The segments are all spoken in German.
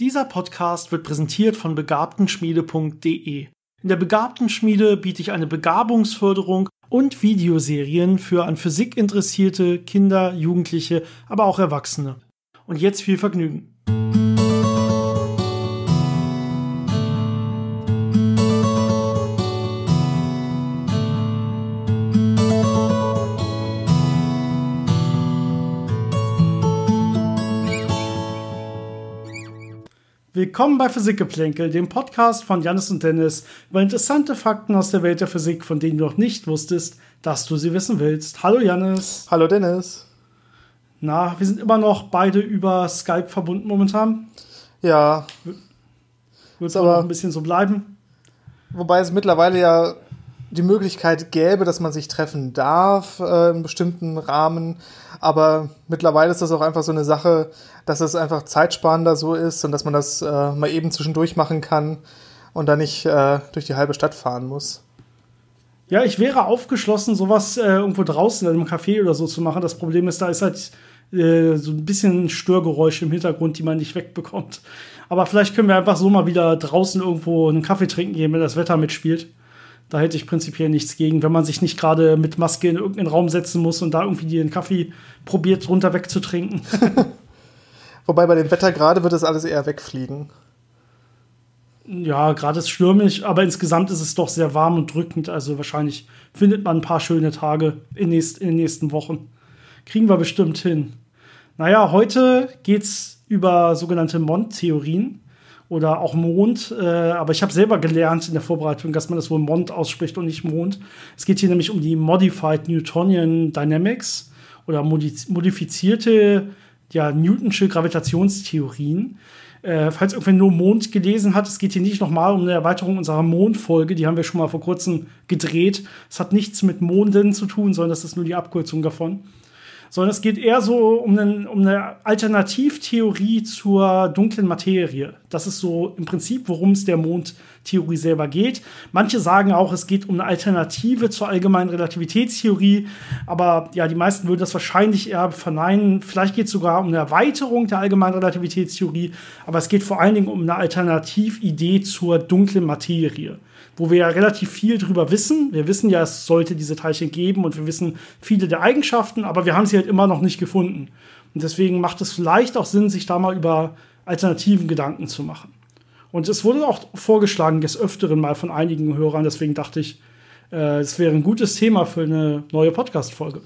Dieser Podcast wird präsentiert von begabtenschmiede.de. In der Begabtenschmiede biete ich eine Begabungsförderung und Videoserien für an Physik interessierte Kinder, Jugendliche, aber auch Erwachsene. Und jetzt viel Vergnügen. Willkommen bei Physikgeplänkel, dem Podcast von Janis und Dennis über interessante Fakten aus der Welt der Physik, von denen du noch nicht wusstest, dass du sie wissen willst. Hallo Janis. Hallo Dennis. Na, wir sind immer noch beide über Skype verbunden momentan. Ja. Wird es aber noch ein bisschen so bleiben. Wobei es mittlerweile ja die Möglichkeit gäbe, dass man sich treffen darf äh, in bestimmten Rahmen. Aber mittlerweile ist das auch einfach so eine Sache, dass es einfach zeitsparender so ist und dass man das äh, mal eben zwischendurch machen kann und dann nicht äh, durch die halbe Stadt fahren muss. Ja, ich wäre aufgeschlossen, sowas äh, irgendwo draußen in einem Café oder so zu machen. Das Problem ist, da ist halt äh, so ein bisschen Störgeräusche im Hintergrund, die man nicht wegbekommt. Aber vielleicht können wir einfach so mal wieder draußen irgendwo einen Kaffee trinken gehen, wenn das Wetter mitspielt. Da hätte ich prinzipiell nichts gegen, wenn man sich nicht gerade mit Maske in irgendeinen Raum setzen muss und da irgendwie den Kaffee probiert, runter wegzutrinken. Wobei bei dem Wetter gerade wird das alles eher wegfliegen. Ja, gerade ist stürmisch, aber insgesamt ist es doch sehr warm und drückend. Also wahrscheinlich findet man ein paar schöne Tage in, nächst, in den nächsten Wochen. Kriegen wir bestimmt hin. Naja, heute geht es über sogenannte Mond-Theorien oder auch Mond. Äh, aber ich habe selber gelernt in der Vorbereitung, dass man das wohl Mond ausspricht und nicht Mond. Es geht hier nämlich um die Modified Newtonian Dynamics oder modifizierte ja, Newtonsche Gravitationstheorien. Äh, falls irgendwer nur Mond gelesen hat, es geht hier nicht nochmal um eine Erweiterung unserer Mondfolge, die haben wir schon mal vor kurzem gedreht. Es hat nichts mit Monden zu tun, sondern das ist nur die Abkürzung davon sondern es geht eher so um, einen, um eine Alternativtheorie zur dunklen Materie. Das ist so im Prinzip, worum es der Mondtheorie selber geht. Manche sagen auch, es geht um eine Alternative zur allgemeinen Relativitätstheorie, aber ja, die meisten würden das wahrscheinlich eher verneinen. Vielleicht geht es sogar um eine Erweiterung der allgemeinen Relativitätstheorie, aber es geht vor allen Dingen um eine Alternatividee zur dunklen Materie wo wir ja relativ viel drüber wissen. Wir wissen ja, es sollte diese Teilchen geben und wir wissen viele der Eigenschaften, aber wir haben sie halt immer noch nicht gefunden. Und deswegen macht es vielleicht auch Sinn, sich da mal über alternativen Gedanken zu machen. Und es wurde auch vorgeschlagen, des Öfteren mal von einigen Hörern, deswegen dachte ich, äh, es wäre ein gutes Thema für eine neue Podcast-Folge.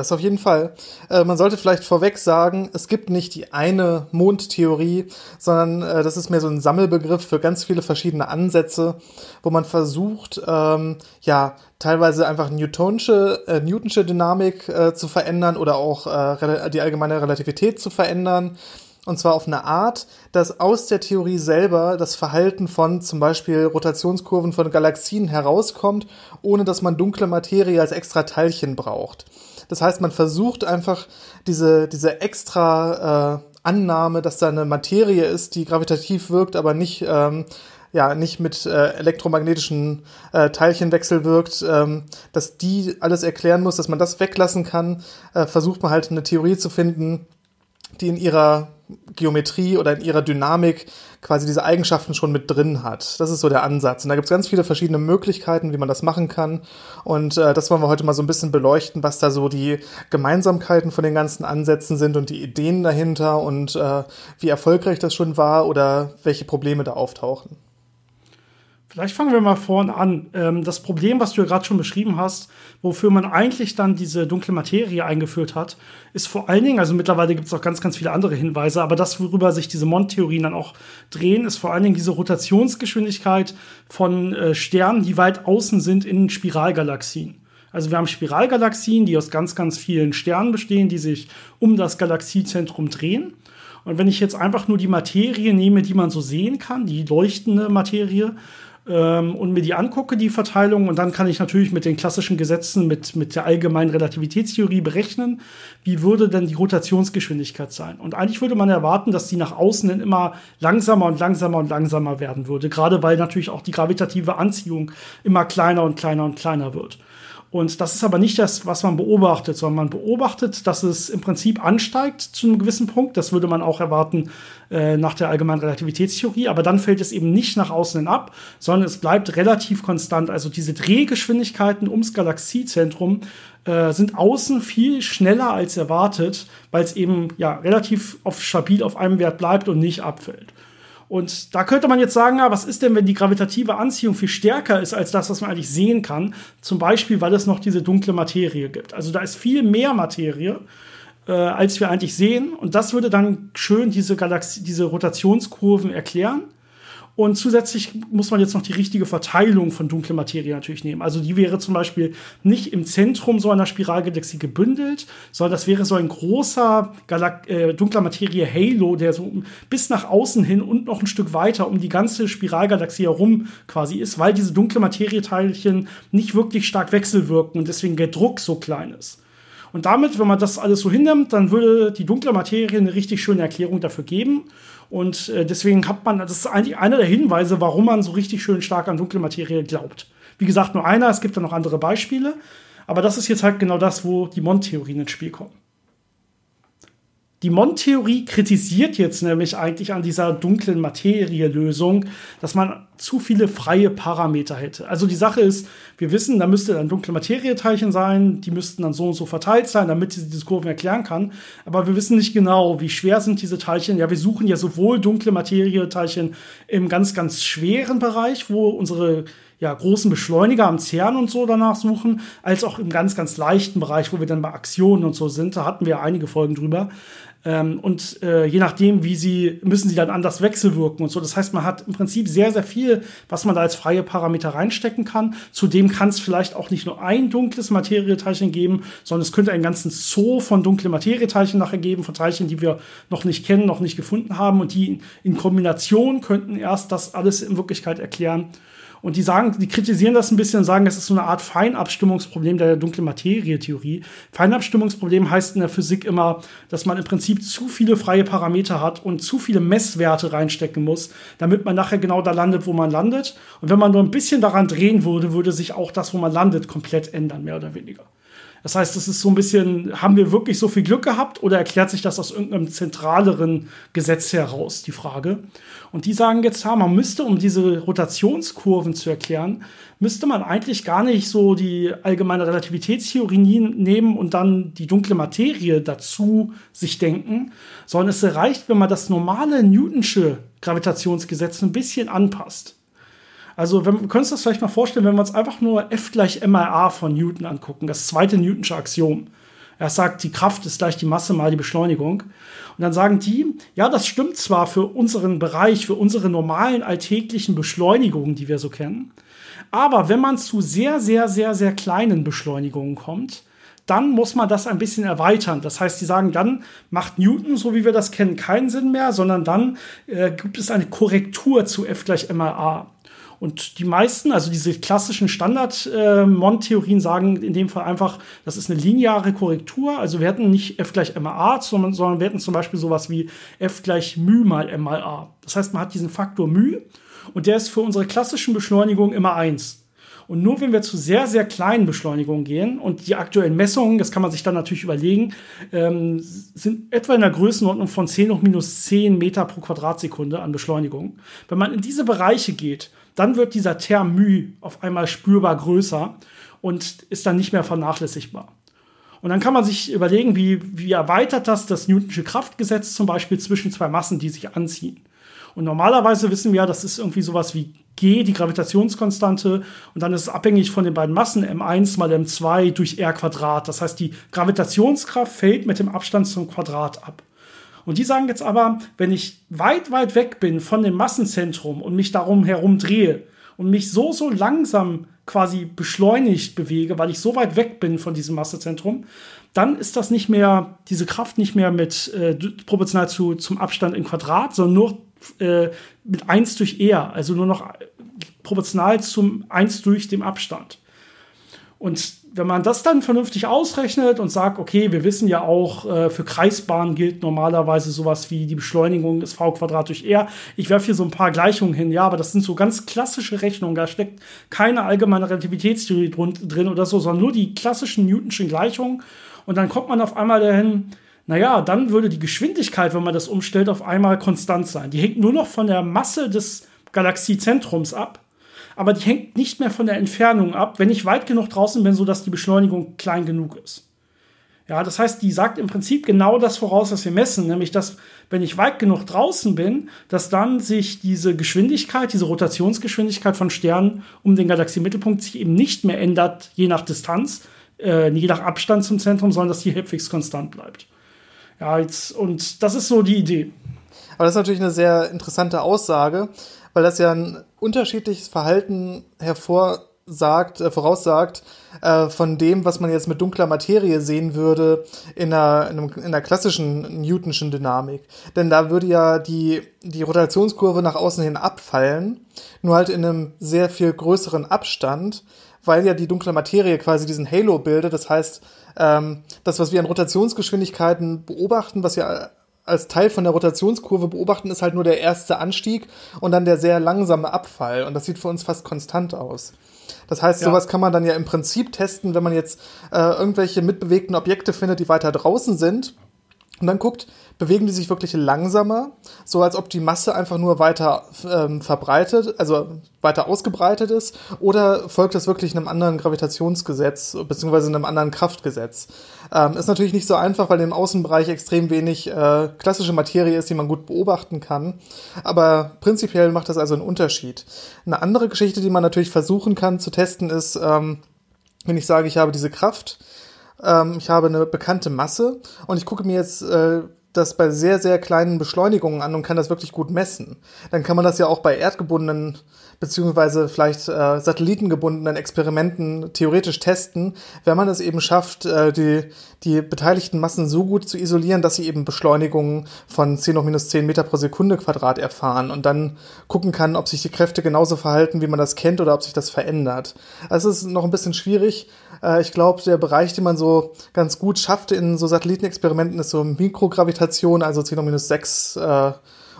Das auf jeden Fall. Äh, man sollte vielleicht vorweg sagen, es gibt nicht die eine Mondtheorie, sondern äh, das ist mehr so ein Sammelbegriff für ganz viele verschiedene Ansätze, wo man versucht, ähm, ja, teilweise einfach Newtonsche, äh, Newtonsche Dynamik äh, zu verändern oder auch äh, die allgemeine Relativität zu verändern. Und zwar auf eine Art, dass aus der Theorie selber das Verhalten von zum Beispiel Rotationskurven von Galaxien herauskommt, ohne dass man dunkle Materie als extra Teilchen braucht. Das heißt, man versucht einfach diese, diese extra äh, Annahme, dass da eine Materie ist, die gravitativ wirkt, aber nicht, ähm, ja, nicht mit äh, elektromagnetischen äh, Teilchenwechsel wirkt, ähm, dass die alles erklären muss, dass man das weglassen kann, äh, versucht man halt eine Theorie zu finden, die in ihrer Geometrie oder in ihrer Dynamik quasi diese Eigenschaften schon mit drin hat. Das ist so der Ansatz. Und da gibt es ganz viele verschiedene Möglichkeiten, wie man das machen kann. Und äh, das wollen wir heute mal so ein bisschen beleuchten, was da so die Gemeinsamkeiten von den ganzen Ansätzen sind und die Ideen dahinter und äh, wie erfolgreich das schon war oder welche Probleme da auftauchen. Vielleicht fangen wir mal vorne an. Ähm, das Problem, was du ja gerade schon beschrieben hast, wofür man eigentlich dann diese dunkle Materie eingeführt hat, ist vor allen Dingen, also mittlerweile gibt es auch ganz, ganz viele andere Hinweise, aber das, worüber sich diese Mond-Theorien dann auch drehen, ist vor allen Dingen diese Rotationsgeschwindigkeit von äh, Sternen, die weit außen sind in Spiralgalaxien. Also wir haben Spiralgalaxien, die aus ganz, ganz vielen Sternen bestehen, die sich um das Galaxiezentrum drehen. Und wenn ich jetzt einfach nur die Materie nehme, die man so sehen kann, die leuchtende Materie, ähm, und mir die angucke, die Verteilung, und dann kann ich natürlich mit den klassischen Gesetzen, mit, mit der allgemeinen Relativitätstheorie berechnen, wie würde denn die Rotationsgeschwindigkeit sein. Und eigentlich würde man erwarten, dass die nach außen hin immer langsamer und langsamer und langsamer werden würde, gerade weil natürlich auch die gravitative Anziehung immer kleiner und kleiner und kleiner wird. Und das ist aber nicht das, was man beobachtet, sondern man beobachtet, dass es im Prinzip ansteigt zu einem gewissen Punkt. Das würde man auch erwarten äh, nach der allgemeinen Relativitätstheorie. Aber dann fällt es eben nicht nach außen hin ab, sondern es bleibt relativ konstant. Also diese Drehgeschwindigkeiten ums Galaxiezentrum äh, sind außen viel schneller als erwartet, weil es eben ja relativ auf, stabil auf einem Wert bleibt und nicht abfällt. Und da könnte man jetzt sagen, ja, was ist denn, wenn die gravitative Anziehung viel stärker ist als das, was man eigentlich sehen kann? Zum Beispiel, weil es noch diese dunkle Materie gibt. Also da ist viel mehr Materie, äh, als wir eigentlich sehen. Und das würde dann schön diese Galaxie, diese Rotationskurven erklären. Und zusätzlich muss man jetzt noch die richtige Verteilung von dunkler Materie natürlich nehmen. Also die wäre zum Beispiel nicht im Zentrum so einer Spiralgalaxie gebündelt, sondern das wäre so ein großer Galak äh, dunkler Materie Halo, der so bis nach außen hin und noch ein Stück weiter um die ganze Spiralgalaxie herum quasi ist, weil diese dunkle Materieteilchen nicht wirklich stark wechselwirken und deswegen der Druck so klein ist. Und damit, wenn man das alles so hinnimmt, dann würde die dunkle Materie eine richtig schöne Erklärung dafür geben. Und äh, deswegen hat man, das ist eigentlich einer der Hinweise, warum man so richtig schön stark an dunkle Materie glaubt. Wie gesagt, nur einer, es gibt da noch andere Beispiele. Aber das ist jetzt halt genau das, wo die Mond-Theorien ins Spiel kommen. Die Mond-Theorie kritisiert jetzt nämlich eigentlich an dieser dunklen Materie-Lösung, dass man zu viele freie Parameter hätte. Also die Sache ist, wir wissen, da müsste dann dunkle Materieteilchen sein, die müssten dann so und so verteilt sein, damit sie diese Kurven erklären kann. Aber wir wissen nicht genau, wie schwer sind diese Teilchen. Ja, wir suchen ja sowohl dunkle Materieteilchen im ganz, ganz schweren Bereich, wo unsere ja, großen Beschleuniger am CERN und so danach suchen, als auch im ganz, ganz leichten Bereich, wo wir dann bei Aktionen und so sind. Da hatten wir einige Folgen drüber. Ähm, und äh, je nachdem, wie sie, müssen sie dann anders wechselwirken und so. Das heißt, man hat im Prinzip sehr, sehr viel, was man da als freie Parameter reinstecken kann. Zudem kann es vielleicht auch nicht nur ein dunkles Materieteilchen geben, sondern es könnte einen ganzen Zoo von dunklen Materieteilchen nachher geben, von Teilchen, die wir noch nicht kennen, noch nicht gefunden haben. Und die in Kombination könnten erst das alles in Wirklichkeit erklären. Und die sagen, die kritisieren das ein bisschen und sagen, es ist so eine Art Feinabstimmungsproblem der dunklen Materie-Theorie. Feinabstimmungsproblem heißt in der Physik immer, dass man im Prinzip zu viele freie Parameter hat und zu viele Messwerte reinstecken muss, damit man nachher genau da landet, wo man landet. Und wenn man nur ein bisschen daran drehen würde, würde sich auch das, wo man landet, komplett ändern, mehr oder weniger. Das heißt, es ist so ein bisschen, haben wir wirklich so viel Glück gehabt oder erklärt sich das aus irgendeinem zentraleren Gesetz heraus, die Frage. Und die sagen jetzt, ja, man müsste, um diese Rotationskurven zu erklären, müsste man eigentlich gar nicht so die allgemeine Relativitätstheorie nehmen und dann die dunkle Materie dazu sich denken, sondern es reicht, wenn man das normale Newtonsche Gravitationsgesetz ein bisschen anpasst. Also, wenn, wir können uns das vielleicht mal vorstellen, wenn wir uns einfach nur F gleich MRA von Newton angucken, das zweite Newtonsche Axiom. Er sagt, die Kraft ist gleich die Masse mal die Beschleunigung. Und dann sagen die, ja, das stimmt zwar für unseren Bereich, für unsere normalen alltäglichen Beschleunigungen, die wir so kennen. Aber wenn man zu sehr, sehr, sehr, sehr kleinen Beschleunigungen kommt, dann muss man das ein bisschen erweitern. Das heißt, die sagen, dann macht Newton, so wie wir das kennen, keinen Sinn mehr, sondern dann äh, gibt es eine Korrektur zu F gleich MRA. Und die meisten, also diese klassischen Standard-Mond-Theorien äh, sagen in dem Fall einfach, das ist eine lineare Korrektur. Also wir hätten nicht f gleich MA, sondern, sondern wir hätten zum Beispiel sowas wie f gleich μ mal m mal a. Das heißt, man hat diesen Faktor μ und der ist für unsere klassischen Beschleunigungen immer 1. Und nur wenn wir zu sehr, sehr kleinen Beschleunigungen gehen und die aktuellen Messungen, das kann man sich dann natürlich überlegen, ähm, sind etwa in der Größenordnung von 10 hoch minus 10 Meter pro Quadratsekunde an Beschleunigung. Wenn man in diese Bereiche geht, dann wird dieser Term μ auf einmal spürbar größer und ist dann nicht mehr vernachlässigbar. Und dann kann man sich überlegen, wie, wie erweitert das das Newtonsche Kraftgesetz zum Beispiel zwischen zwei Massen, die sich anziehen. Und normalerweise wissen wir ja, das ist irgendwie sowas wie G, die Gravitationskonstante, und dann ist es abhängig von den beiden Massen m1 mal m2 durch r Quadrat. Das heißt, die Gravitationskraft fällt mit dem Abstand zum Quadrat ab. Und die sagen jetzt aber, wenn ich weit, weit weg bin von dem Massenzentrum und mich darum herum drehe und mich so, so langsam quasi beschleunigt bewege, weil ich so weit weg bin von diesem Massezentrum, dann ist das nicht mehr, diese Kraft nicht mehr mit äh, proportional zu, zum Abstand in Quadrat, sondern nur äh, mit 1 durch R, also nur noch proportional zum 1 durch dem Abstand. Und wenn man das dann vernünftig ausrechnet und sagt, okay, wir wissen ja auch, äh, für Kreisbahnen gilt normalerweise sowas wie die Beschleunigung des v Quadrat durch r. Ich werfe hier so ein paar Gleichungen hin, ja, aber das sind so ganz klassische Rechnungen. Da steckt keine allgemeine Relativitätstheorie drin oder so, sondern nur die klassischen Newtonschen Gleichungen. Und dann kommt man auf einmal dahin, naja, dann würde die Geschwindigkeit, wenn man das umstellt, auf einmal konstant sein. Die hängt nur noch von der Masse des Galaxiezentrums ab aber die hängt nicht mehr von der Entfernung ab, wenn ich weit genug draußen bin, sodass die Beschleunigung klein genug ist. Ja, das heißt, die sagt im Prinzip genau das voraus, was wir messen, nämlich dass, wenn ich weit genug draußen bin, dass dann sich diese Geschwindigkeit, diese Rotationsgeschwindigkeit von Sternen um den Galaxiemittelpunkt sich eben nicht mehr ändert, je nach Distanz, äh, je nach Abstand zum Zentrum, sondern dass die halbwegs konstant bleibt. Ja, jetzt, und das ist so die Idee. Aber das ist natürlich eine sehr interessante Aussage, weil das ja ein unterschiedliches Verhalten hervorsagt, äh, voraussagt äh, von dem, was man jetzt mit dunkler Materie sehen würde in einer, in, einem, in einer klassischen Newtonschen Dynamik. Denn da würde ja die, die Rotationskurve nach außen hin abfallen, nur halt in einem sehr viel größeren Abstand, weil ja die dunkle Materie quasi diesen Halo bildet. Das heißt, ähm, das, was wir an Rotationsgeschwindigkeiten beobachten, was ja als Teil von der Rotationskurve beobachten, ist halt nur der erste Anstieg und dann der sehr langsame Abfall. Und das sieht für uns fast konstant aus. Das heißt, ja. sowas kann man dann ja im Prinzip testen, wenn man jetzt äh, irgendwelche mitbewegten Objekte findet, die weiter draußen sind. Und dann guckt, bewegen die sich wirklich langsamer, so als ob die Masse einfach nur weiter ähm, verbreitet, also weiter ausgebreitet ist, oder folgt das wirklich einem anderen Gravitationsgesetz beziehungsweise einem anderen Kraftgesetz? Ähm, ist natürlich nicht so einfach, weil im Außenbereich extrem wenig äh, klassische Materie ist, die man gut beobachten kann. Aber prinzipiell macht das also einen Unterschied. Eine andere Geschichte, die man natürlich versuchen kann zu testen, ist, ähm, wenn ich sage, ich habe diese Kraft, ähm, ich habe eine bekannte Masse und ich gucke mir jetzt äh, das bei sehr, sehr kleinen Beschleunigungen an und kann das wirklich gut messen. Dann kann man das ja auch bei erdgebundenen beziehungsweise vielleicht äh, satellitengebundenen Experimenten theoretisch testen, wenn man es eben schafft, äh, die, die beteiligten Massen so gut zu isolieren, dass sie eben Beschleunigungen von 10 hoch minus 10 Meter pro Sekunde Quadrat erfahren und dann gucken kann, ob sich die Kräfte genauso verhalten, wie man das kennt oder ob sich das verändert. Also es ist noch ein bisschen schwierig. Äh, ich glaube, der Bereich, den man so ganz gut schafft in so Satellitenexperimenten, ist so Mikrogravitation, also 10 hoch minus 6 äh,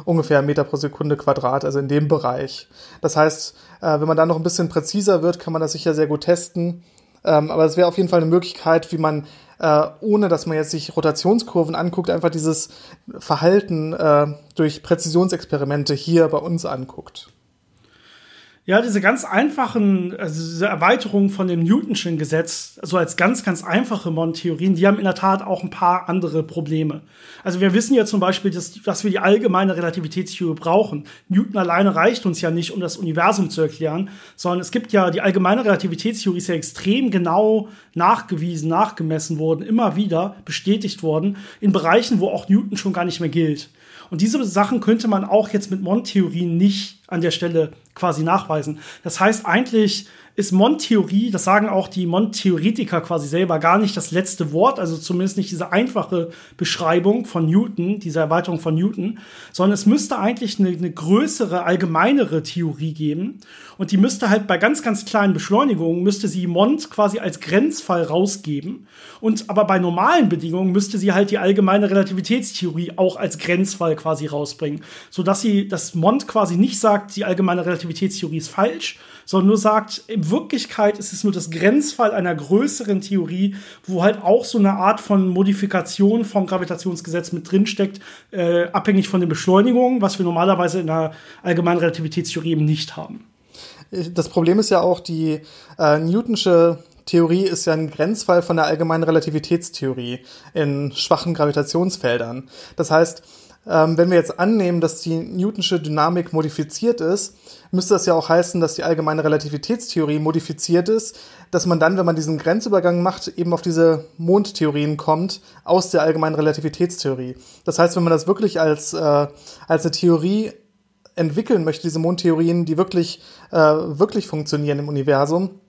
ungefähr Meter pro Sekunde Quadrat, also in dem Bereich. Das heißt, äh, wenn man da noch ein bisschen präziser wird, kann man das sicher sehr gut testen. Ähm, aber es wäre auf jeden Fall eine Möglichkeit, wie man, äh, ohne dass man jetzt sich Rotationskurven anguckt, einfach dieses Verhalten äh, durch Präzisionsexperimente hier bei uns anguckt. Ja, diese ganz einfachen, also diese Erweiterungen von dem Newtonschen Gesetz, so also als ganz, ganz einfache Mon-Theorien, die haben in der Tat auch ein paar andere Probleme. Also wir wissen ja zum Beispiel, dass, dass wir die allgemeine Relativitätstheorie brauchen. Newton alleine reicht uns ja nicht, um das Universum zu erklären, sondern es gibt ja, die allgemeine Relativitätstheorie ist ja extrem genau nachgewiesen, nachgemessen worden, immer wieder bestätigt worden, in Bereichen, wo auch Newton schon gar nicht mehr gilt. Und diese Sachen könnte man auch jetzt mit Mon-Theorien nicht an der Stelle quasi nachweisen. Das heißt, eigentlich ist Mond-Theorie, das sagen auch die Mond-Theoretiker quasi selber, gar nicht das letzte Wort, also zumindest nicht diese einfache Beschreibung von Newton, diese Erweiterung von Newton, sondern es müsste eigentlich eine, eine größere, allgemeinere Theorie geben. Und die müsste halt bei ganz, ganz kleinen Beschleunigungen, müsste sie Mond quasi als Grenzfall rausgeben. Und aber bei normalen Bedingungen müsste sie halt die allgemeine Relativitätstheorie auch als Grenzfall quasi rausbringen. Sodass sie, dass Mond quasi nicht sagt, die allgemeine Relativitätstheorie ist falsch, sondern nur sagt, in Wirklichkeit ist es nur das Grenzfall einer größeren Theorie, wo halt auch so eine Art von Modifikation vom Gravitationsgesetz mit drinsteckt, äh, abhängig von den Beschleunigungen, was wir normalerweise in der allgemeinen Relativitätstheorie eben nicht haben. Das Problem ist ja auch, die äh, Newtonsche Theorie ist ja ein Grenzfall von der allgemeinen Relativitätstheorie in schwachen Gravitationsfeldern. Das heißt, ähm, wenn wir jetzt annehmen, dass die Newtonsche Dynamik modifiziert ist, müsste das ja auch heißen, dass die allgemeine Relativitätstheorie modifiziert ist, dass man dann, wenn man diesen Grenzübergang macht, eben auf diese Mondtheorien kommt aus der allgemeinen Relativitätstheorie. Das heißt, wenn man das wirklich als, äh, als eine Theorie entwickeln möchte, diese Mondtheorien, die wirklich, äh, wirklich funktionieren im Universum,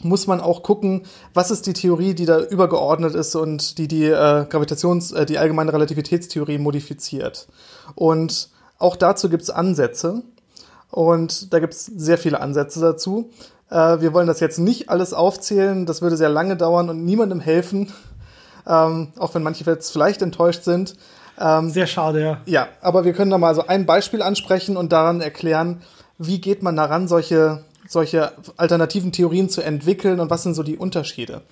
muss man auch gucken, was ist die Theorie, die da übergeordnet ist und die die äh, Gravitations-, äh, die allgemeine Relativitätstheorie modifiziert. Und auch dazu gibt es Ansätze. Und da gibt es sehr viele Ansätze dazu. Äh, wir wollen das jetzt nicht alles aufzählen, das würde sehr lange dauern und niemandem helfen, ähm, auch wenn manche jetzt vielleicht enttäuscht sind. Ähm, sehr schade, ja. Ja, aber wir können da mal so ein Beispiel ansprechen und daran erklären, wie geht man daran, solche, solche alternativen Theorien zu entwickeln und was sind so die Unterschiede.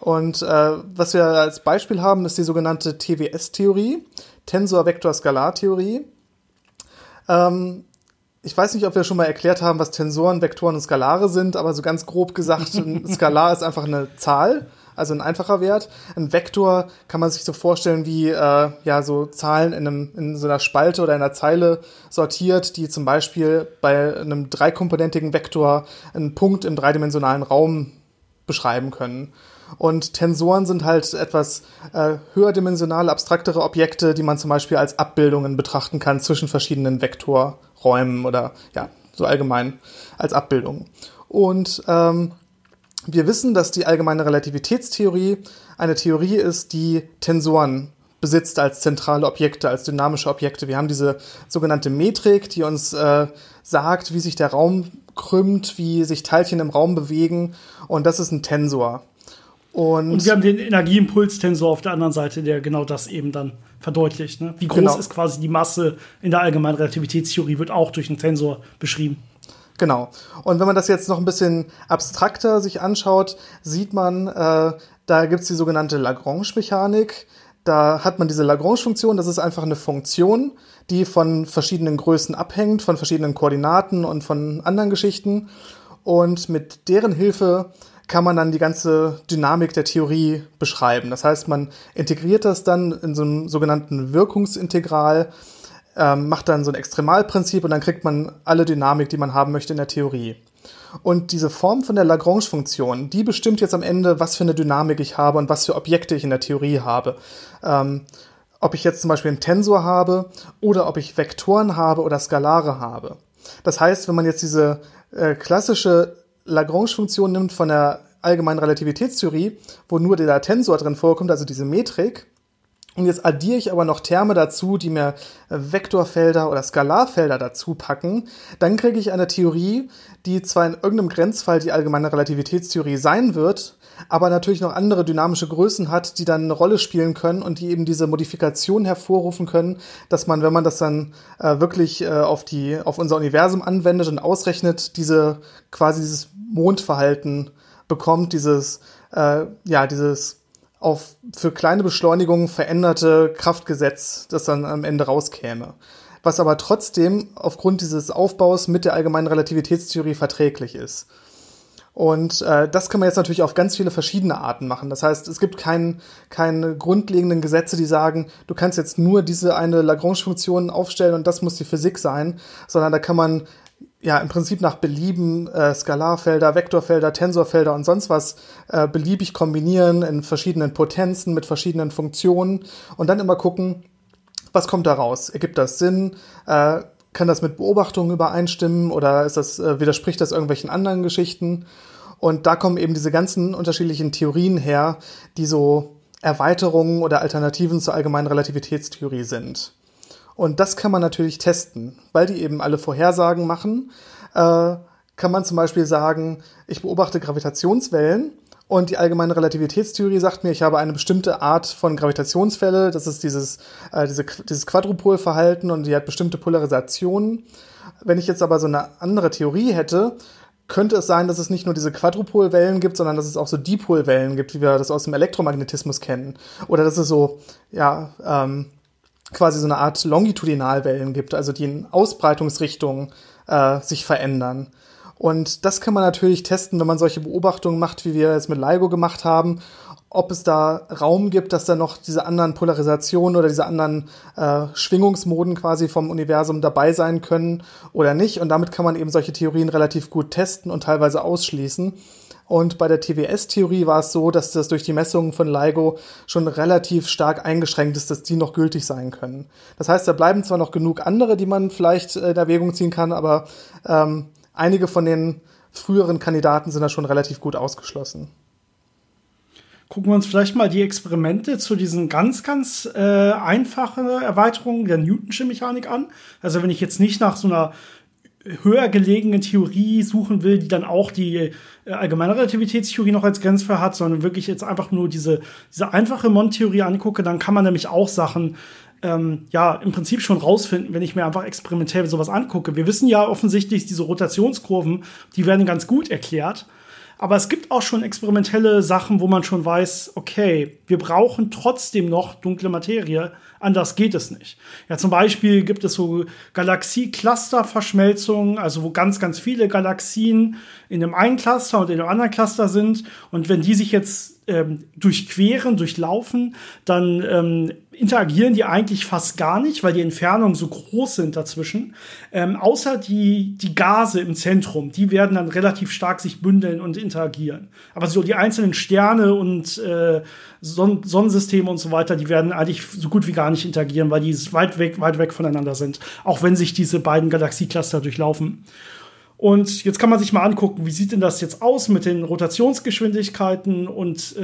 Und äh, was wir als Beispiel haben, ist die sogenannte TWS-Theorie, Tensor-Vektor-Skalar-Theorie. Ähm, ich weiß nicht, ob wir schon mal erklärt haben, was Tensoren, Vektoren und Skalare sind, aber so ganz grob gesagt, ein Skalar ist einfach eine Zahl, also ein einfacher Wert. Ein Vektor kann man sich so vorstellen wie äh, ja so Zahlen in, einem, in so einer Spalte oder einer Zeile sortiert, die zum Beispiel bei einem dreikomponentigen Vektor einen Punkt im dreidimensionalen Raum beschreiben können. Und Tensoren sind halt etwas äh, höherdimensionale, abstraktere Objekte, die man zum Beispiel als Abbildungen betrachten kann zwischen verschiedenen Vektorräumen oder ja, so allgemein als Abbildungen. Und ähm, wir wissen, dass die allgemeine Relativitätstheorie eine Theorie ist, die Tensoren besitzt als zentrale Objekte, als dynamische Objekte. Wir haben diese sogenannte Metrik, die uns äh, sagt, wie sich der Raum krümmt, wie sich Teilchen im Raum bewegen. Und das ist ein Tensor. Und, und wir haben den Energieimpulstensor auf der anderen Seite, der genau das eben dann verdeutlicht. Ne? Wie groß genau. ist quasi die Masse in der allgemeinen Relativitätstheorie, wird auch durch einen Tensor beschrieben. Genau. Und wenn man das jetzt noch ein bisschen abstrakter sich anschaut, sieht man, äh, da gibt's die sogenannte Lagrange-Mechanik. Da hat man diese Lagrange-Funktion, das ist einfach eine Funktion, die von verschiedenen Größen abhängt, von verschiedenen Koordinaten und von anderen Geschichten. Und mit deren Hilfe kann man dann die ganze Dynamik der Theorie beschreiben. Das heißt, man integriert das dann in so einem sogenannten Wirkungsintegral, ähm, macht dann so ein Extremalprinzip und dann kriegt man alle Dynamik, die man haben möchte in der Theorie. Und diese Form von der Lagrange-Funktion, die bestimmt jetzt am Ende, was für eine Dynamik ich habe und was für Objekte ich in der Theorie habe. Ähm, ob ich jetzt zum Beispiel einen Tensor habe oder ob ich Vektoren habe oder Skalare habe. Das heißt, wenn man jetzt diese äh, klassische Lagrange-Funktion nimmt von der allgemeinen Relativitätstheorie, wo nur der Tensor drin vorkommt, also diese Metrik, und jetzt addiere ich aber noch Terme dazu, die mir Vektorfelder oder Skalarfelder dazu packen, dann kriege ich eine Theorie, die zwar in irgendeinem Grenzfall die allgemeine Relativitätstheorie sein wird, aber natürlich noch andere dynamische Größen hat, die dann eine Rolle spielen können und die eben diese Modifikation hervorrufen können, dass man, wenn man das dann äh, wirklich äh, auf die auf unser Universum anwendet und ausrechnet, diese quasi dieses Mondverhalten bekommt, dieses äh, ja dieses auf für kleine Beschleunigungen veränderte Kraftgesetz, das dann am Ende rauskäme. Was aber trotzdem aufgrund dieses Aufbaus mit der allgemeinen Relativitätstheorie verträglich ist. Und äh, das kann man jetzt natürlich auf ganz viele verschiedene Arten machen. Das heißt, es gibt kein, keine grundlegenden Gesetze, die sagen, du kannst jetzt nur diese eine Lagrange-Funktion aufstellen und das muss die Physik sein, sondern da kann man ja im Prinzip nach Belieben äh, Skalarfelder, Vektorfelder, Tensorfelder und sonst was äh, beliebig kombinieren in verschiedenen Potenzen mit verschiedenen Funktionen und dann immer gucken, was kommt da raus? Ergibt das Sinn? Äh, kann das mit Beobachtungen übereinstimmen oder ist das, äh, widerspricht das irgendwelchen anderen Geschichten? Und da kommen eben diese ganzen unterschiedlichen Theorien her, die so Erweiterungen oder Alternativen zur allgemeinen Relativitätstheorie sind. Und das kann man natürlich testen, weil die eben alle Vorhersagen machen. Äh, kann man zum Beispiel sagen, ich beobachte Gravitationswellen und die allgemeine Relativitätstheorie sagt mir, ich habe eine bestimmte Art von Gravitationswelle. Das ist dieses, äh, diese, dieses Quadrupolverhalten und die hat bestimmte Polarisationen. Wenn ich jetzt aber so eine andere Theorie hätte, könnte es sein, dass es nicht nur diese Quadrupolwellen gibt, sondern dass es auch so Dipolwellen gibt, wie wir das aus dem Elektromagnetismus kennen. Oder dass es so, ja, ähm, quasi so eine Art Longitudinalwellen gibt, also die in Ausbreitungsrichtungen äh, sich verändern. Und das kann man natürlich testen, wenn man solche Beobachtungen macht, wie wir es mit LIGO gemacht haben, ob es da Raum gibt, dass da noch diese anderen Polarisationen oder diese anderen äh, Schwingungsmoden quasi vom Universum dabei sein können oder nicht. Und damit kann man eben solche Theorien relativ gut testen und teilweise ausschließen. Und bei der TWS-Theorie war es so, dass das durch die Messungen von LIGO schon relativ stark eingeschränkt ist, dass die noch gültig sein können. Das heißt, da bleiben zwar noch genug andere, die man vielleicht in Erwägung ziehen kann, aber ähm, einige von den früheren Kandidaten sind da schon relativ gut ausgeschlossen. Gucken wir uns vielleicht mal die Experimente zu diesen ganz, ganz äh, einfachen Erweiterungen der Newton'sche Mechanik an. Also wenn ich jetzt nicht nach so einer höher gelegene Theorie suchen will, die dann auch die äh, allgemeine Relativitätstheorie noch als Grenzfall hat, sondern wirklich jetzt einfach nur diese, diese einfache Mond-Theorie angucke, dann kann man nämlich auch Sachen ähm, ja im Prinzip schon rausfinden, wenn ich mir einfach experimentell sowas angucke. Wir wissen ja offensichtlich, diese Rotationskurven, die werden ganz gut erklärt. Aber es gibt auch schon experimentelle Sachen, wo man schon weiß, okay, wir brauchen trotzdem noch dunkle Materie, anders geht es nicht. Ja, zum Beispiel gibt es so Galaxie-Cluster-Verschmelzungen, also wo ganz, ganz viele Galaxien in einem einen Cluster und in einem anderen Cluster sind. Und wenn die sich jetzt ähm, durchqueren, durchlaufen, dann ähm, interagieren die eigentlich fast gar nicht, weil die Entfernungen so groß sind dazwischen. Ähm, außer die, die Gase im Zentrum, die werden dann relativ stark sich bündeln und interagieren. Aber so die einzelnen Sterne und äh, Son Sonnensysteme und so weiter, die werden eigentlich so gut wie gar nicht interagieren, weil die weit weg, weit weg voneinander sind. Auch wenn sich diese beiden Galaxiecluster durchlaufen. Und jetzt kann man sich mal angucken, wie sieht denn das jetzt aus mit den Rotationsgeschwindigkeiten und äh,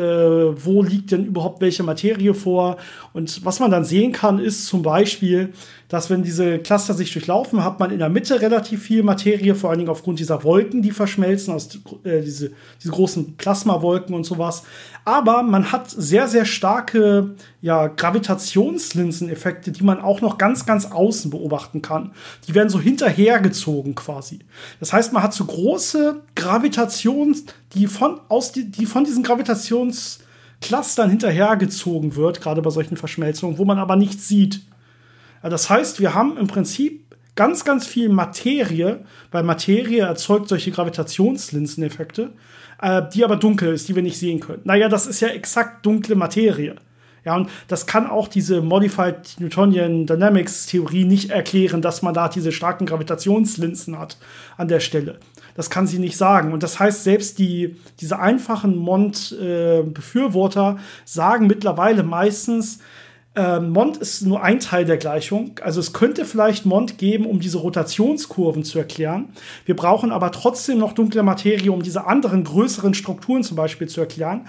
wo liegt denn überhaupt welche Materie vor? Und was man dann sehen kann, ist zum Beispiel, dass wenn diese Cluster sich durchlaufen, hat man in der Mitte relativ viel Materie, vor allen Dingen aufgrund dieser Wolken, die verschmelzen, aus äh, diese, diese großen Plasmawolken und sowas. Aber man hat sehr, sehr starke ja, Gravitationslinseneffekte, die man auch noch ganz, ganz außen beobachten kann. Die werden so hinterhergezogen quasi. Das heißt, man hat so große Gravitations, die von, aus die, die von diesen Gravitationsclustern hinterhergezogen wird, gerade bei solchen Verschmelzungen, wo man aber nichts sieht. Das heißt, wir haben im Prinzip ganz, ganz viel Materie, weil Materie erzeugt solche Gravitationslinseneffekte, äh, die aber dunkel ist, die wir nicht sehen können. Naja, das ist ja exakt dunkle Materie. Ja, und das kann auch diese Modified Newtonian Dynamics Theorie nicht erklären, dass man da diese starken Gravitationslinsen hat an der Stelle. Das kann sie nicht sagen. Und das heißt, selbst die, diese einfachen Mond-Befürworter äh, sagen mittlerweile meistens, äh, Mond ist nur ein Teil der Gleichung. Also es könnte vielleicht Mond geben, um diese Rotationskurven zu erklären. Wir brauchen aber trotzdem noch dunkle Materie, um diese anderen größeren Strukturen zum Beispiel zu erklären.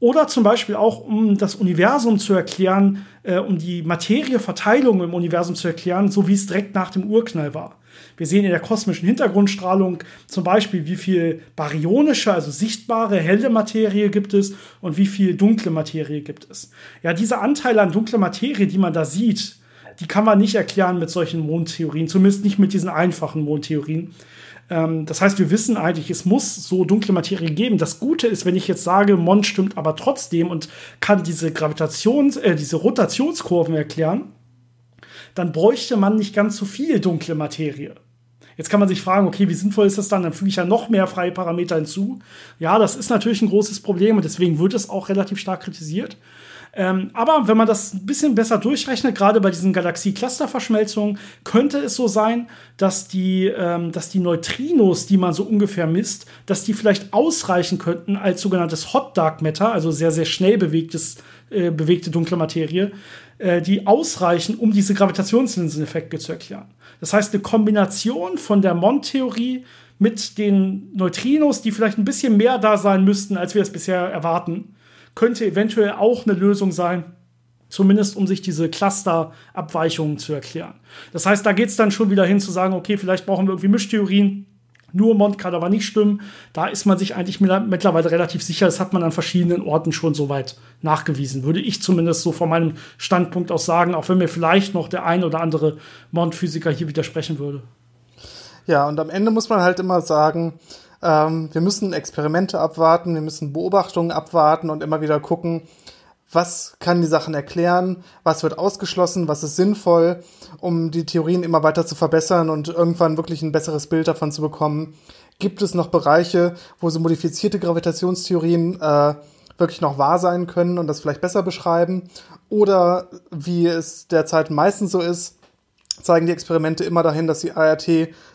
Oder zum Beispiel auch, um das Universum zu erklären, äh, um die Materieverteilung im Universum zu erklären, so wie es direkt nach dem Urknall war. Wir sehen in der kosmischen Hintergrundstrahlung zum Beispiel, wie viel baryonische, also sichtbare, helle Materie gibt es und wie viel dunkle Materie gibt es. Ja, diese Anteile an dunkler Materie, die man da sieht, die kann man nicht erklären mit solchen Mondtheorien, zumindest nicht mit diesen einfachen Mondtheorien. Ähm, das heißt, wir wissen eigentlich, es muss so dunkle Materie geben. Das Gute ist, wenn ich jetzt sage, Mond stimmt aber trotzdem und kann diese Gravitations-, äh, diese Rotationskurven erklären, dann bräuchte man nicht ganz so viel dunkle Materie. Jetzt kann man sich fragen, okay, wie sinnvoll ist das dann? Dann füge ich ja noch mehr freie Parameter hinzu. Ja, das ist natürlich ein großes Problem und deswegen wird es auch relativ stark kritisiert. Ähm, aber wenn man das ein bisschen besser durchrechnet, gerade bei diesen Galaxie-Cluster-Verschmelzungen, könnte es so sein, dass die, ähm, dass die Neutrinos, die man so ungefähr misst, dass die vielleicht ausreichen könnten als sogenanntes Hot Dark Matter, also sehr, sehr schnell bewegtes, äh, bewegte dunkle Materie, äh, die ausreichen, um diese Gravitationslinseneffekte zu erklären. Das heißt, eine Kombination von der Mond-Theorie mit den Neutrinos, die vielleicht ein bisschen mehr da sein müssten, als wir es bisher erwarten, könnte eventuell auch eine Lösung sein, zumindest um sich diese Cluster-Abweichungen zu erklären. Das heißt, da geht es dann schon wieder hin zu sagen, okay, vielleicht brauchen wir irgendwie Mischtheorien, nur Mond kann aber nicht stimmen. Da ist man sich eigentlich mittlerweile relativ sicher. Das hat man an verschiedenen Orten schon soweit nachgewiesen. Würde ich zumindest so von meinem Standpunkt aus sagen, auch wenn mir vielleicht noch der ein oder andere Mond-Physiker hier widersprechen würde. Ja, und am Ende muss man halt immer sagen, ähm, wir müssen Experimente abwarten, wir müssen Beobachtungen abwarten und immer wieder gucken, was kann die Sachen erklären, was wird ausgeschlossen, was ist sinnvoll, um die Theorien immer weiter zu verbessern und irgendwann wirklich ein besseres Bild davon zu bekommen. Gibt es noch Bereiche, wo so modifizierte Gravitationstheorien äh, wirklich noch wahr sein können und das vielleicht besser beschreiben? Oder wie es derzeit meistens so ist, zeigen die Experimente immer dahin, dass die ART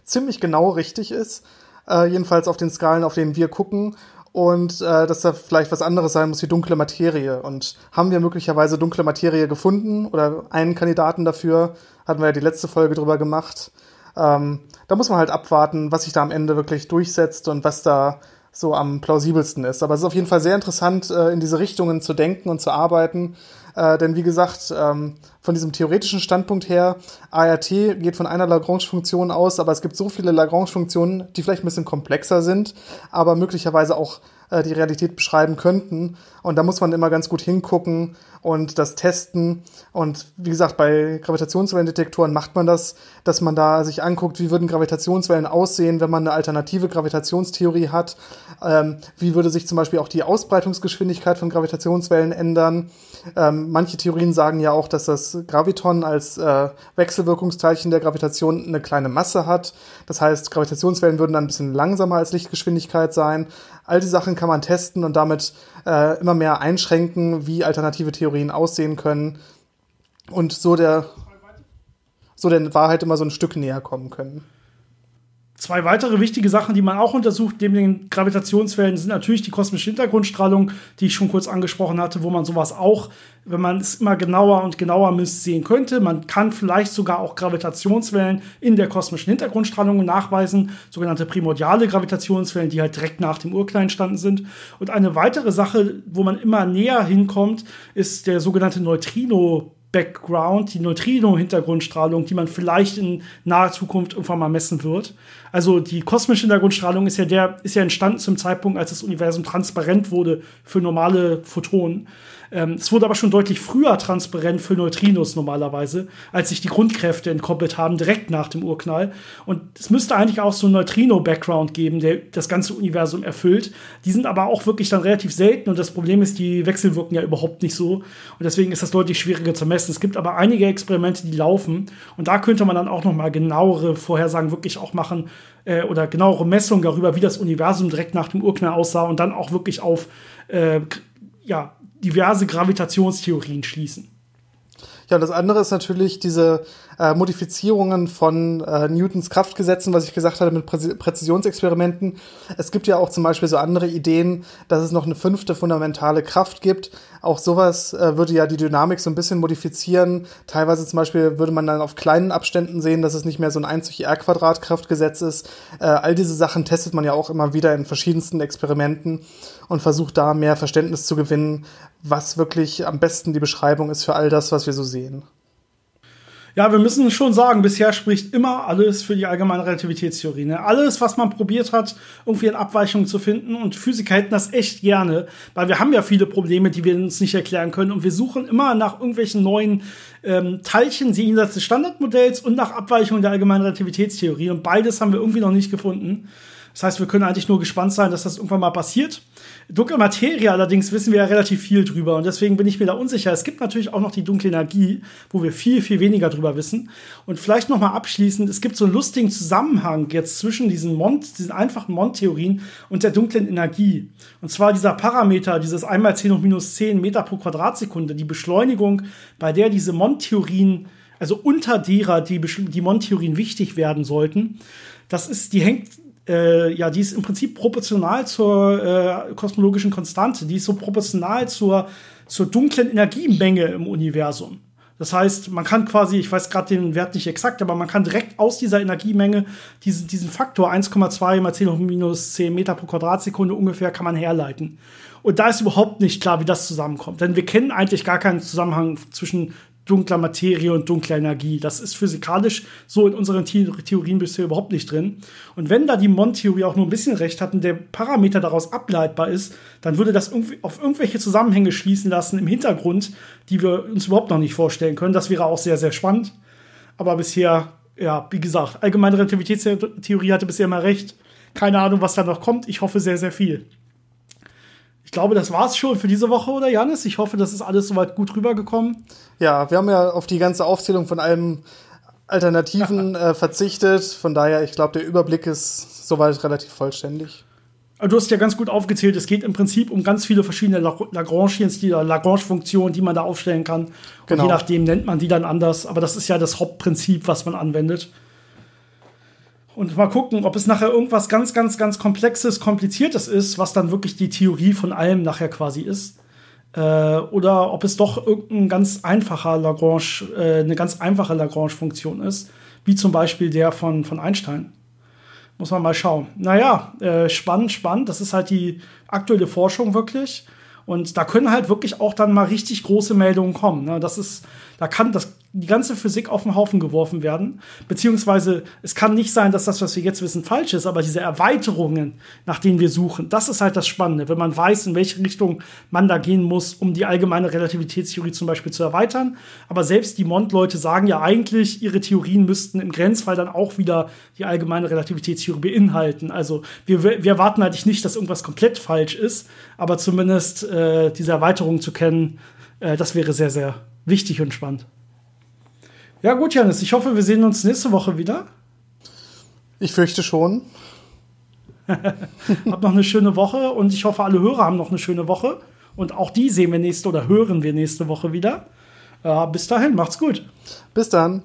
ziemlich genau richtig ist. Äh, jedenfalls auf den Skalen, auf denen wir gucken und äh, dass da vielleicht was anderes sein muss wie dunkle Materie. Und haben wir möglicherweise dunkle Materie gefunden oder einen Kandidaten dafür? Hatten wir ja die letzte Folge drüber gemacht. Ähm, da muss man halt abwarten, was sich da am Ende wirklich durchsetzt und was da so am plausibelsten ist. Aber es ist auf jeden Fall sehr interessant, äh, in diese Richtungen zu denken und zu arbeiten. Äh, denn wie gesagt, ähm, von diesem theoretischen Standpunkt her, ART geht von einer Lagrange-Funktion aus, aber es gibt so viele Lagrange-Funktionen, die vielleicht ein bisschen komplexer sind, aber möglicherweise auch äh, die Realität beschreiben könnten. Und da muss man immer ganz gut hingucken und das testen. Und wie gesagt, bei Gravitationswellendetektoren macht man das, dass man da sich anguckt, wie würden Gravitationswellen aussehen, wenn man eine alternative Gravitationstheorie hat. Ähm, wie würde sich zum Beispiel auch die Ausbreitungsgeschwindigkeit von Gravitationswellen ändern. Ähm, manche Theorien sagen ja auch, dass das Graviton als äh, Wechselwirkungsteilchen der Gravitation eine kleine Masse hat. Das heißt, Gravitationswellen würden dann ein bisschen langsamer als Lichtgeschwindigkeit sein. All die Sachen kann man testen und damit äh, immer mehr einschränken, wie alternative Theorien aussehen können und so der, so der Wahrheit immer so ein Stück näher kommen können. Zwei weitere wichtige Sachen, die man auch untersucht, neben den Gravitationswellen, sind natürlich die kosmische Hintergrundstrahlung, die ich schon kurz angesprochen hatte, wo man sowas auch, wenn man es immer genauer und genauer misst, sehen könnte. Man kann vielleicht sogar auch Gravitationswellen in der kosmischen Hintergrundstrahlung nachweisen, sogenannte primordiale Gravitationswellen, die halt direkt nach dem Urknall entstanden sind. Und eine weitere Sache, wo man immer näher hinkommt, ist der sogenannte Neutrino Background, die Neutrino-Hintergrundstrahlung, die man vielleicht in naher Zukunft irgendwann mal messen wird. Also die kosmische Hintergrundstrahlung ist ja der, ist ja entstanden zum Zeitpunkt, als das Universum transparent wurde für normale Photonen. Ähm, es wurde aber schon deutlich früher transparent für Neutrinos normalerweise, als sich die Grundkräfte entkoppelt haben, direkt nach dem Urknall. Und es müsste eigentlich auch so einen Neutrino-Background geben, der das ganze Universum erfüllt. Die sind aber auch wirklich dann relativ selten und das Problem ist, die wechselwirken ja überhaupt nicht so. Und deswegen ist das deutlich schwieriger zu messen. Es gibt aber einige Experimente, die laufen und da könnte man dann auch noch mal genauere Vorhersagen wirklich auch machen äh, oder genauere Messungen darüber, wie das Universum direkt nach dem Urknall aussah und dann auch wirklich auf äh, ja, diverse Gravitationstheorien schließen. Ja, das andere ist natürlich diese äh, Modifizierungen von äh, Newtons Kraftgesetzen, was ich gesagt hatte mit Prä Präzisionsexperimenten. Es gibt ja auch zum Beispiel so andere Ideen, dass es noch eine fünfte fundamentale Kraft gibt. Auch sowas äh, würde ja die Dynamik so ein bisschen modifizieren. Teilweise zum Beispiel würde man dann auf kleinen Abständen sehen, dass es nicht mehr so ein 1 durch R Quadrat Kraftgesetz ist. Äh, all diese Sachen testet man ja auch immer wieder in verschiedensten Experimenten und versucht da mehr Verständnis zu gewinnen, was wirklich am besten die Beschreibung ist für all das, was wir so sehen. Ja, wir müssen schon sagen, bisher spricht immer alles für die allgemeine Relativitätstheorie. Ne? Alles, was man probiert hat, irgendwie in Abweichungen zu finden. Und Physiker hätten das echt gerne, weil wir haben ja viele Probleme, die wir uns nicht erklären können. Und wir suchen immer nach irgendwelchen neuen ähm, Teilchen jenseits des Standardmodells und nach Abweichungen der allgemeinen Relativitätstheorie. Und beides haben wir irgendwie noch nicht gefunden. Das heißt, wir können eigentlich nur gespannt sein, dass das irgendwann mal passiert. Dunkle Materie allerdings wissen wir ja relativ viel drüber und deswegen bin ich mir da unsicher. Es gibt natürlich auch noch die dunkle Energie, wo wir viel, viel weniger drüber wissen. Und vielleicht noch mal abschließend, es gibt so einen lustigen Zusammenhang jetzt zwischen diesen Mond, diesen einfachen Mond-Theorien und der dunklen Energie. Und zwar dieser Parameter, dieses einmal 10 hoch minus 10 Meter pro Quadratsekunde, die Beschleunigung, bei der diese Mond-Theorien, also unter derer die, die Mond-Theorien wichtig werden sollten, das ist, die hängt äh, ja, die ist im Prinzip proportional zur äh, kosmologischen Konstante. Die ist so proportional zur, zur dunklen Energiemenge im Universum. Das heißt, man kann quasi, ich weiß gerade den Wert nicht exakt, aber man kann direkt aus dieser Energiemenge diesen, diesen Faktor 1,2 mal 10 hoch minus 10 Meter pro Quadratsekunde ungefähr kann man herleiten. Und da ist überhaupt nicht klar, wie das zusammenkommt. Denn wir kennen eigentlich gar keinen Zusammenhang zwischen dunkler Materie und dunkler Energie. Das ist physikalisch so in unseren The Theorien bisher überhaupt nicht drin. Und wenn da die Mond-Theorie auch nur ein bisschen recht hat und der Parameter daraus ableitbar ist, dann würde das auf irgendwelche Zusammenhänge schließen lassen im Hintergrund, die wir uns überhaupt noch nicht vorstellen können. Das wäre auch sehr, sehr spannend. Aber bisher, ja, wie gesagt, allgemeine Relativitätstheorie hatte bisher immer recht. Keine Ahnung, was da noch kommt. Ich hoffe sehr, sehr viel. Ich glaube, das war's schon für diese Woche, oder Janis? Ich hoffe, das ist alles soweit gut rübergekommen. Ja, wir haben ja auf die ganze Aufzählung von allem Alternativen äh, verzichtet. Von daher, ich glaube, der Überblick ist soweit relativ vollständig. Du hast ja ganz gut aufgezählt, es geht im Prinzip um ganz viele verschiedene Lagrangians, die Lagrange-Funktionen, die man da aufstellen kann. Und genau. je nachdem nennt man die dann anders. Aber das ist ja das Hauptprinzip, was man anwendet. Und mal gucken, ob es nachher irgendwas ganz, ganz, ganz Komplexes, Kompliziertes ist, was dann wirklich die Theorie von allem nachher quasi ist. Äh, oder ob es doch irgendein ganz einfacher Lagrange, äh, eine ganz einfache Lagrange-Funktion ist, wie zum Beispiel der von, von Einstein. Muss man mal schauen. Naja, äh, spannend, spannend. Das ist halt die aktuelle Forschung wirklich. Und da können halt wirklich auch dann mal richtig große Meldungen kommen. Ne? Das ist, da kann das, die ganze Physik auf den Haufen geworfen werden. Beziehungsweise es kann nicht sein, dass das, was wir jetzt wissen, falsch ist, aber diese Erweiterungen, nach denen wir suchen, das ist halt das Spannende. Wenn man weiß, in welche Richtung man da gehen muss, um die allgemeine Relativitätstheorie zum Beispiel zu erweitern. Aber selbst die Mond-Leute sagen ja eigentlich, ihre Theorien müssten im Grenzfall dann auch wieder die allgemeine Relativitätstheorie beinhalten. Also wir, wir erwarten eigentlich nicht, dass irgendwas komplett falsch ist, aber zumindest äh, diese Erweiterungen zu kennen, äh, das wäre sehr, sehr wichtig und spannend. Ja, gut, Janis, ich hoffe, wir sehen uns nächste Woche wieder. Ich fürchte schon. Habt noch eine schöne Woche und ich hoffe, alle Hörer haben noch eine schöne Woche. Und auch die sehen wir nächste oder hören wir nächste Woche wieder. Äh, bis dahin, macht's gut. Bis dann.